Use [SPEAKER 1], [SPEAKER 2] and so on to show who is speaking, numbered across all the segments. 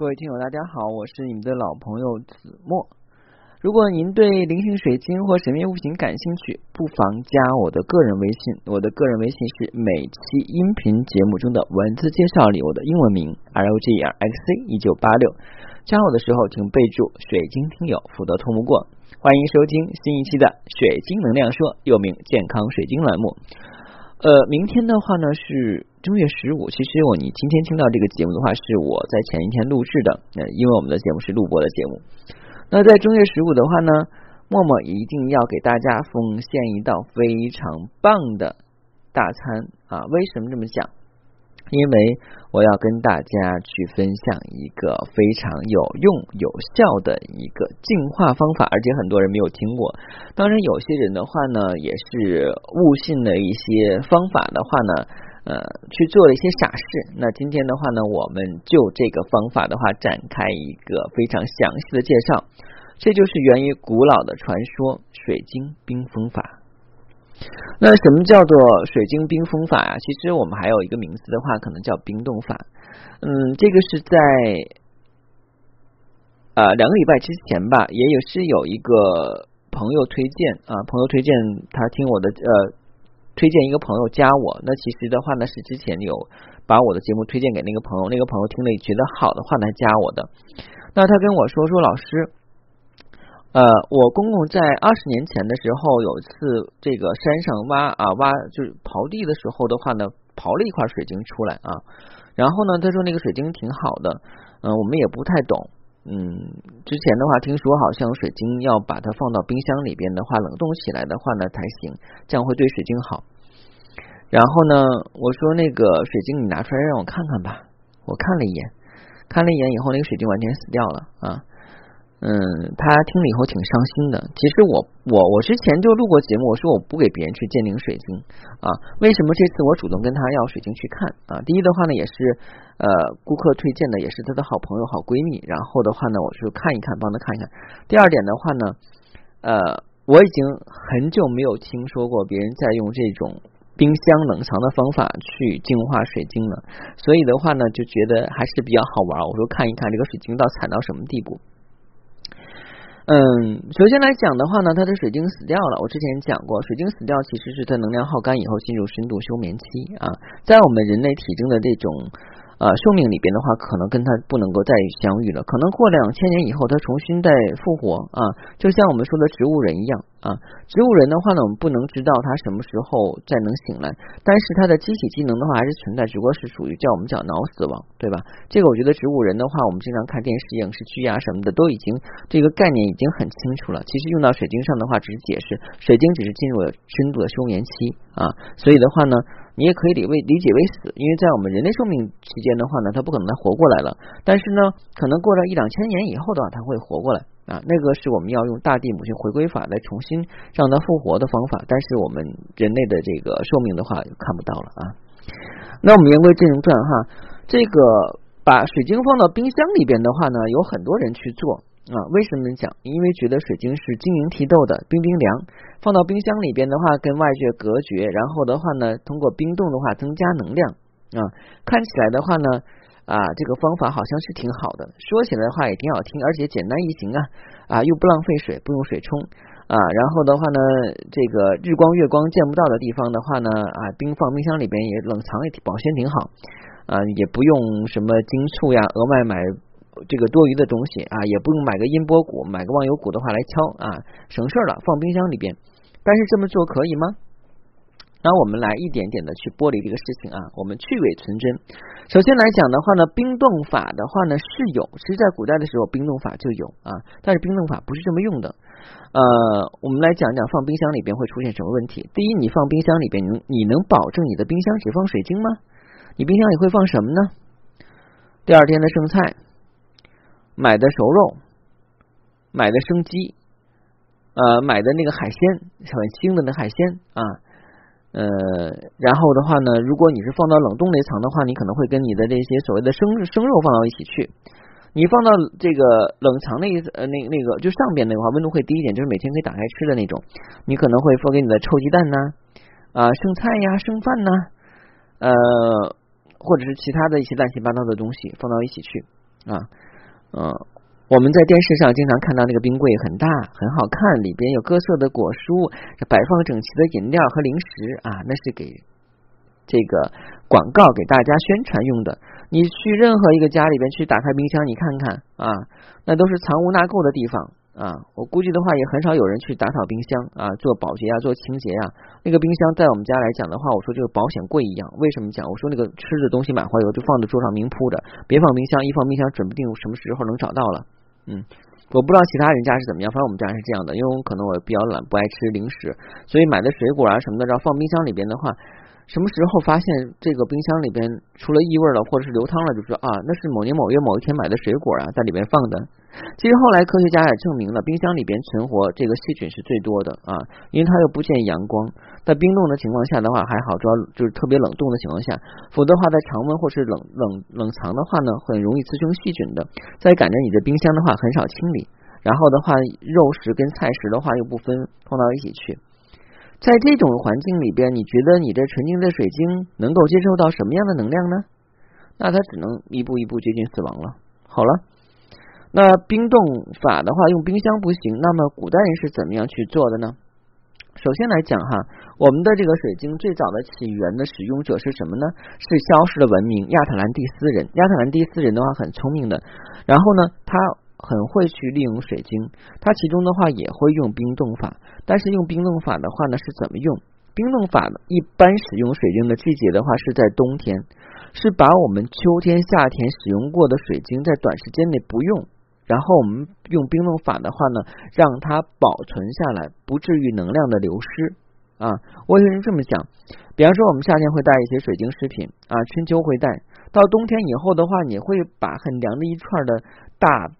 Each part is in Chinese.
[SPEAKER 1] 各位听友，大家好，我是你们的老朋友子墨。如果您对菱形水晶或神秘物品感兴趣，不妨加我的个人微信。我的个人微信是每期音频节目中的文字介绍里我的英文名 r o g r x c 一九八六。加我的时候，请备注“水晶听友”，否则通不过。欢迎收听新一期的《水晶能量说》，又名健康水晶栏目。呃，明天的话呢是正月十五。其实我你今天听到这个节目的话，是我在前一天录制的。那，因为我们的节目是录播的节目。那在正月十五的话呢，默默一定要给大家奉献一道非常棒的大餐啊！为什么这么讲？因为我要跟大家去分享一个非常有用有效的一个净化方法，而且很多人没有听过。当然，有些人的话呢，也是误信了一些方法的话呢，呃，去做了一些傻事。那今天的话呢，我们就这个方法的话，展开一个非常详细的介绍。这就是源于古老的传说——水晶冰封法。那什么叫做水晶冰封法啊？其实我们还有一个名字的话，可能叫冰冻法。嗯，这个是在呃两个礼拜之前吧，也有是有一个朋友推荐啊，朋友推荐他听我的呃，推荐一个朋友加我。那其实的话呢，是之前有把我的节目推荐给那个朋友，那个朋友听了觉得好的话呢，加我的。那他跟我说说老师。呃，我公公在二十年前的时候，有一次这个山上挖啊挖，就是刨地的时候的话呢，刨了一块水晶出来啊。然后呢，他说那个水晶挺好的，嗯，我们也不太懂，嗯，之前的话听说好像水晶要把它放到冰箱里边的话，冷冻起来的话呢才行，这样会对水晶好。然后呢，我说那个水晶你拿出来让我看看吧，我看了一眼，看了一眼以后，那个水晶完全死掉了啊。嗯，他听了以后挺伤心的。其实我我我之前就录过节目，我说我不给别人去鉴定水晶啊。为什么这次我主动跟他要水晶去看啊？第一的话呢，也是呃顾客推荐的，也是他的好朋友、好闺蜜。然后的话呢，我就看一看，帮他看一看。第二点的话呢，呃，我已经很久没有听说过别人在用这种冰箱冷藏的方法去净化水晶了。所以的话呢，就觉得还是比较好玩。我说看一看这个水晶到惨到什么地步。嗯，首先来讲的话呢，它的水晶死掉了。我之前讲过，水晶死掉其实是它能量耗干以后进入深度休眠期啊，在我们人类体征的这种。呃，寿命里边的话，可能跟他不能够再相遇了。可能过两千年以后，他重新再复活啊，就像我们说的植物人一样啊。植物人的话呢，我们不能知道他什么时候再能醒来，但是他的机体机能的话还是存在，只不过是属于叫我们叫脑死亡，对吧？这个我觉得植物人的话，我们经常看电视影视剧啊什么的，都已经这个概念已经很清楚了。其实用到水晶上的话，只是解释水晶只是进入了深度的休眠期啊，所以的话呢。你也可以理为理解为死，因为在我们人类寿命期间的话呢，它不可能再活过来了。但是呢，可能过了一两千年以后的话，它会活过来啊。那个是我们要用大地母亲回归法来重新让它复活的方法。但是我们人类的这个寿命的话，看不到了啊。那我们言归正传哈，这个把水晶放到冰箱里边的话呢，有很多人去做。啊，为什么讲？因为觉得水晶是晶莹剔透的，冰冰凉，放到冰箱里边的话，跟外界隔绝，然后的话呢，通过冰冻的话增加能量啊。看起来的话呢，啊，这个方法好像是挺好的，说起来的话也挺好听，而且简单易行啊，啊，又不浪费水，不用水冲啊。然后的话呢，这个日光月光见不到的地方的话呢，啊，冰放冰箱里边也冷藏也保鲜挺好啊，也不用什么金醋呀，额外买。这个多余的东西啊，也不用买个音波鼓，买个忘忧鼓的话来敲啊，省事儿了，放冰箱里边。但是这么做可以吗？那我们来一点点的去剥离这个事情啊，我们去伪存真。首先来讲的话呢，冰冻法的话呢是有，其实在古代的时候冰冻法就有啊，但是冰冻法不是这么用的。呃，我们来讲讲放冰箱里边会出现什么问题。第一，你放冰箱里边，你你能保证你的冰箱只放水晶吗？你冰箱里会放什么呢？第二天的剩菜。买的熟肉，买的生鸡，呃，买的那个海鲜，很腥的那海鲜啊，呃，然后的话呢，如果你是放到冷冻那层的话，你可能会跟你的这些所谓的生生肉放到一起去。你放到这个冷藏那一呃那那个就上边那个话，温度会低一点，就是每天可以打开吃的那种。你可能会放给你的臭鸡蛋呐，啊，剩菜呀，剩饭呐，呃，或者是其他的一些乱七八糟的东西放到一起去啊。嗯，我们在电视上经常看到那个冰柜很大很好看，里边有各色的果蔬，摆放整齐的饮料和零食啊，那是给这个广告给大家宣传用的。你去任何一个家里边去打开冰箱，你看看啊，那都是藏污纳垢的地方。啊，我估计的话也很少有人去打扫冰箱啊，做保洁啊，做清洁啊。那个冰箱在我们家来讲的话，我说就保险柜一样。为什么讲？我说那个吃的东西买回来以后就放在桌上明铺着，别放冰箱，一放冰箱准不定什么时候能找到了。嗯，我不知道其他人家是怎么样，反正我们家是这样的。因为我可能我比较懒，不爱吃零食，所以买的水果啊什么的，然后放冰箱里边的话。什么时候发现这个冰箱里边出了异味了，或者是流汤了，就说啊，那是某年某月某一天买的水果啊，在里边放的。其实后来科学家也证明了，冰箱里边存活这个细菌是最多的啊，因为它又不见阳光，在冰冻的情况下的话还好，主要就是特别冷冻的情况下，否则的话在常温或是冷冷冷藏的话呢，很容易滋生细菌的。再赶着你的冰箱的话很少清理，然后的话肉食跟菜食的话又不分放到一起去。在这种环境里边，你觉得你这纯净的水晶能够接受到什么样的能量呢？那它只能一步一步接近死亡了。好了，那冰冻法的话，用冰箱不行。那么古代人是怎么样去做的呢？首先来讲哈，我们的这个水晶最早的起源的使用者是什么呢？是消失的文明亚特兰蒂斯人。亚特兰蒂斯人的话很聪明的，然后呢，他。很会去利用水晶，它其中的话也会用冰冻法，但是用冰冻法的话呢是怎么用？冰冻法呢一般使用水晶的季节的话是在冬天，是把我们秋天、夏天使用过的水晶在短时间内不用，然后我们用冰冻法的话呢，让它保存下来，不至于能量的流失啊。我为什么这么讲？比方说我们夏天会带一些水晶饰品啊，春秋会带，到冬天以后的话，你会把很凉的一串的大。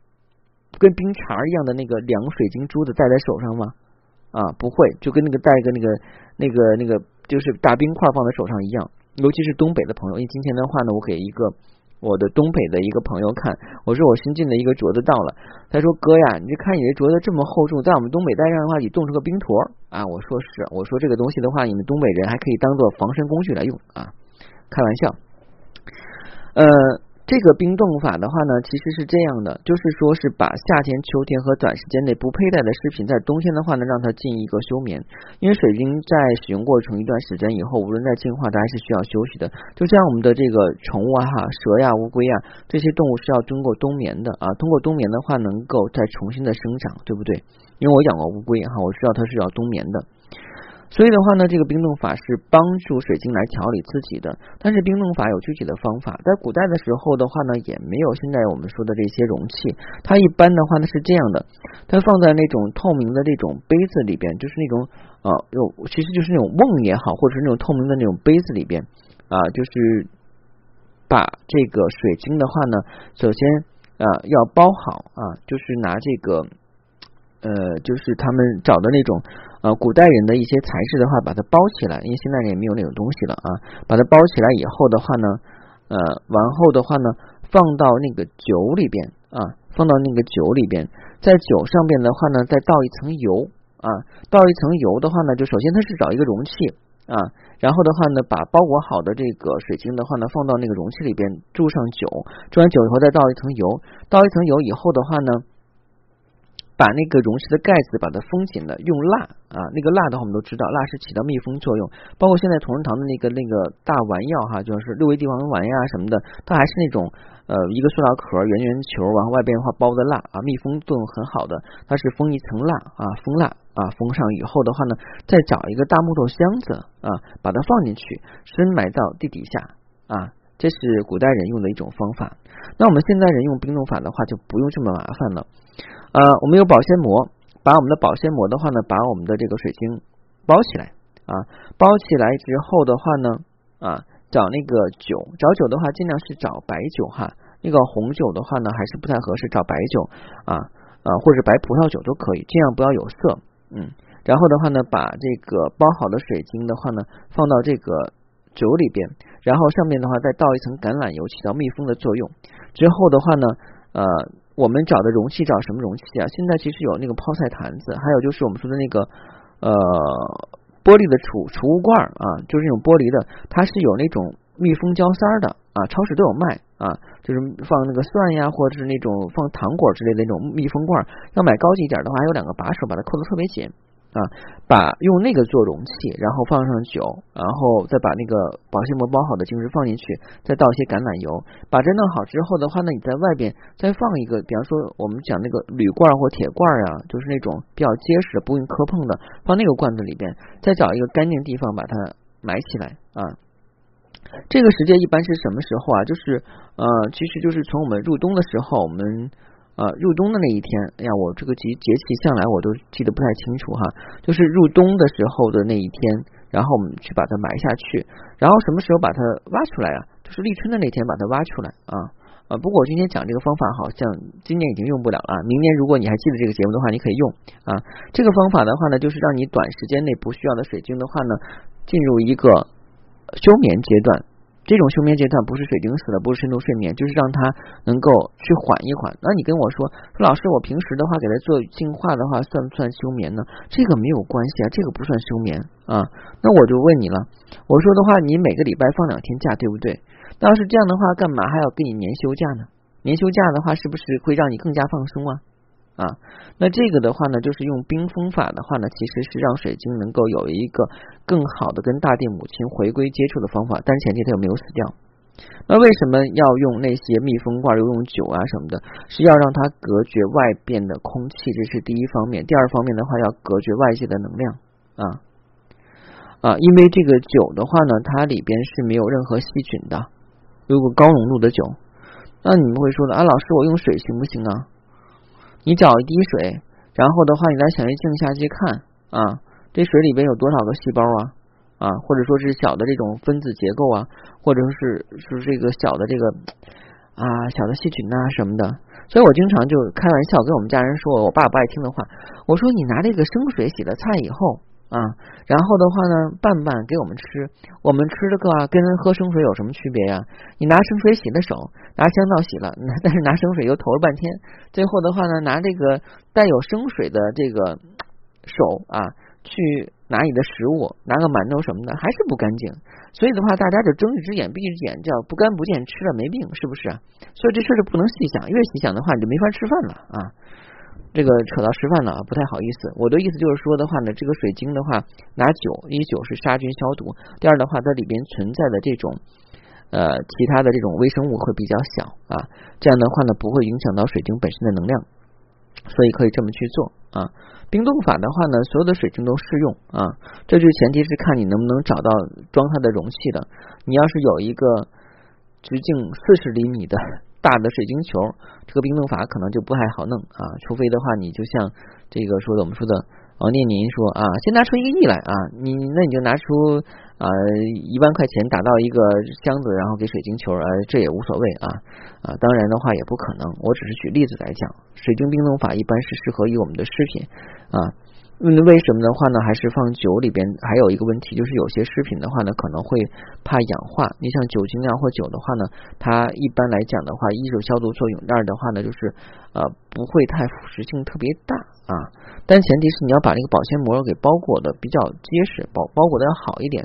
[SPEAKER 1] 跟冰碴一样的那个凉水晶珠子戴在手上吗？啊，不会，就跟那个戴个那个那个那个就是大冰块放在手上一样。尤其是东北的朋友，因为今天的话呢，我给一个我的东北的一个朋友看，我说我新进的一个镯子到了，他说哥呀，你这看你这镯子这么厚重，在我们东北戴上的话，你冻成个冰坨啊。我说是，我说这个东西的话，你们东北人还可以当做防身工具来用啊，开玩笑，呃。这个冰冻法的话呢，其实是这样的，就是说是把夏天、秋天和短时间内不佩戴的饰品，在冬天的话呢，让它进一个休眠。因为水晶在使用过程一段时间以后，无论在进化，它还是需要休息的。就像我们的这个宠物啊，哈，蛇呀、乌龟呀这些动物是要经过冬眠的啊，通过冬眠的话，能够再重新的生长，对不对？因为我养过乌龟哈，我知道它是要冬眠的。所以的话呢，这个冰冻法是帮助水晶来调理自己的。但是冰冻法有具体的方法，在古代的时候的话呢，也没有现在我们说的这些容器。它一般的话呢是这样的，它放在那种透明的这种杯子里边，就是那种呃，有其实就是那种瓮也好，或者是那种透明的那种杯子里边啊，就是把这个水晶的话呢，首先啊要包好啊，就是拿这个呃，就是他们找的那种。呃，古代人的一些材质的话，把它包起来，因为现在人也没有那种东西了啊。把它包起来以后的话呢，呃，完后的话呢，放到那个酒里边啊，放到那个酒里边，在酒上边的话呢，再倒一层油啊，倒一层油的话呢，就首先它是找一个容器啊，然后的话呢，把包裹好的这个水晶的话呢，放到那个容器里边，注上酒，注完酒以后再倒一层油，倒一层油以后的话呢。把那个容器的盖子把它封紧了，用蜡啊，那个蜡的话我们都知道，蜡是起到密封作用。包括现在同仁堂的那个那个大丸药哈，就是六味地黄丸呀什么的，它还是那种呃一个塑料壳圆圆球，然后外边的话包的蜡啊，密封作用很好的。它是封一层蜡啊，封蜡啊，封上以后的话呢，再找一个大木头箱子啊，把它放进去，深埋到地底下啊，这是古代人用的一种方法。那我们现在人用冰冻法的话，就不用这么麻烦了。呃，我们有保鲜膜，把我们的保鲜膜的话呢，把我们的这个水晶包起来啊，包起来之后的话呢，啊，找那个酒，找酒的话尽量是找白酒哈，那个红酒的话呢还是不太合适，找白酒啊啊或者白葡萄酒都可以，尽量不要有色，嗯，然后的话呢，把这个包好的水晶的话呢放到这个酒里边，然后上面的话再倒一层橄榄油，起到密封的作用，之后的话呢，呃。我们找的容器找什么容器啊？现在其实有那个泡菜坛子，还有就是我们说的那个呃玻璃的储储物罐啊，就是那种玻璃的，它是有那种密封胶塞的啊，超市都有卖啊，就是放那个蒜呀，或者是那种放糖果之类的那种密封罐。要买高级一点的话，还有两个把手，把它扣的特别紧。啊，把用那个做容器，然后放上酒，然后再把那个保鲜膜包好的精汁放进去，再倒一些橄榄油，把这弄好之后的话呢，你在外边再放一个，比方说我们讲那个铝罐或铁罐啊，就是那种比较结实、不用磕碰的，放那个罐子里边，再找一个干净地方把它埋起来啊。这个时间一般是什么时候啊？就是呃，其实就是从我们入冬的时候，我们。呃，入冬的那一天，哎呀，我这个节节气向来我都记得不太清楚哈，就是入冬的时候的那一天，然后我们去把它埋下去，然后什么时候把它挖出来啊？就是立春的那天把它挖出来啊。呃，不过我今天讲这个方法好像今年已经用不了了，明年如果你还记得这个节目的话，你可以用啊。这个方法的话呢，就是让你短时间内不需要的水晶的话呢，进入一个休眠阶段。这种休眠阶段不是水晶死了，不是深度睡眠，就是让他能够去缓一缓。那你跟我说，说老师，我平时的话给他做净化的话，算不算休眠呢？这个没有关系啊，这个不算休眠啊。那我就问你了，我说的话，你每个礼拜放两天假，对不对？那要是这样的话，干嘛还要给你年休假呢？年休假的话，是不是会让你更加放松啊？啊，那这个的话呢，就是用冰封法的话呢，其实是让水晶能够有一个更好的跟大地母亲回归接触的方法，但前提它有没有死掉。那为什么要用那些密封罐，又用酒啊什么的？是要让它隔绝外边的空气，这是第一方面。第二方面的话，要隔绝外界的能量啊啊，因为这个酒的话呢，它里边是没有任何细菌的。如果高浓度的酒，那你们会说的啊，老师，我用水行不行啊？你找一滴水，然后的话，你在显微镜下去看啊，这水里边有多少个细胞啊啊，或者说是小的这种分子结构啊，或者是是这个小的这个啊小的细菌呐什么的。所以我经常就开玩笑跟我们家人说，我爸不爱听的话，我说你拿这个生水洗了菜以后。啊，然后的话呢，拌拌给我们吃，我们吃这个啊，跟喝生水有什么区别呀？你拿生水洗的手，拿香皂洗了，但是拿生水又投了半天，最后的话呢，拿这个带有生水的这个手啊，去拿你的食物，拿个馒头什么的，还是不干净。所以的话，大家就睁一只眼闭一只眼，叫不干不净，吃了没病，是不是？所以这事就不能细想，越细想的话，你就没法吃饭了啊。这个扯到吃饭了啊，不太好意思。我的意思就是说的话呢，这个水晶的话，拿酒，一酒是杀菌消毒，第二的话，它里边存在的这种呃其他的这种微生物会比较小啊，这样的话呢，不会影响到水晶本身的能量，所以可以这么去做啊。冰冻法的话呢，所有的水晶都适用啊，这就前提是看你能不能找到装它的容器的。你要是有一个直径四十厘米的。大的水晶球，这个冰冻法可能就不太好弄啊，除非的话，你就像这个说的，我们说的王念您说啊，先拿出一个亿来啊，你那你就拿出啊一万块钱打到一个箱子，然后给水晶球，呃，这也无所谓啊啊，当然的话也不可能，我只是举例子来讲，水晶冰冻法一般是适合于我们的饰品啊。嗯，为什么的话呢？还是放酒里边还有一个问题，就是有些食品的话呢，可能会怕氧化。你像酒精啊或酒的话呢，它一般来讲的话，一是消毒作用，二的话呢，就是呃不会太腐蚀性特别大啊。但前提是你要把那个保鲜膜给包裹的比较结实，包包裹的要好一点。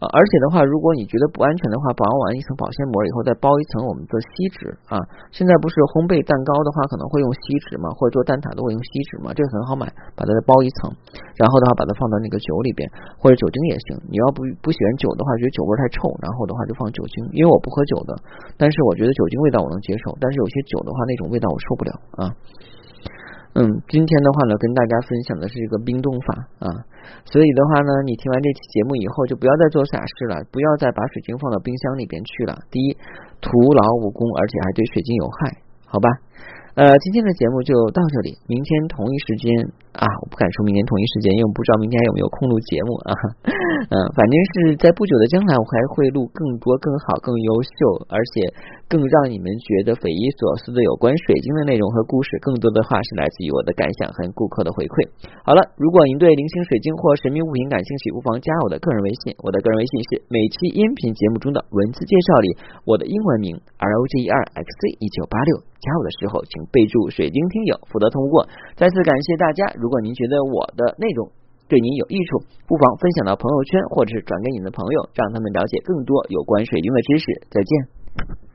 [SPEAKER 1] 呃，而且的话，如果你觉得不安全的话，包完一层保鲜膜以后，再包一层我们的锡纸啊。现在不是烘焙蛋糕的话，可能会用锡纸嘛，或者做蛋挞都会用锡纸嘛，这个很好买，把它再包一层，然后的话把它放到那个酒里边，或者酒精也行。你要不不喜欢酒的话，觉得酒味太臭，然后的话就放酒精，因为我不喝酒的，但是我觉得酒精味道我能接受，但是有些酒的话那种味道我受不了啊。嗯，今天的话呢，跟大家分享的是一个冰冻法啊，所以的话呢，你听完这期节目以后，就不要再做傻事了，不要再把水晶放到冰箱里边去了。第一，徒劳无功，而且还对水晶有害，好吧？呃，今天的节目就到这里。明天同一时间啊，我不敢说明天同一时间，因为我不知道明天还有没有空录节目啊。嗯，反正是在不久的将来，我还会录更多、更好、更优秀，而且更让你们觉得匪夷所思的有关水晶的内容和故事。更多的话是来自于我的感想和顾客的回馈。好了，如果您对零星水晶或神秘物品感兴趣，不妨加我的个人微信。我的个人微信是每期音频节目中的文字介绍里我的英文名 R O G E R X C 一九八六。加我的时候，请备注“水晶听友”，否则通过。再次感谢大家，如果您觉得我的内容对您有益处，不妨分享到朋友圈或者是转给你的朋友，让他们了解更多有关水晶的知识。再见。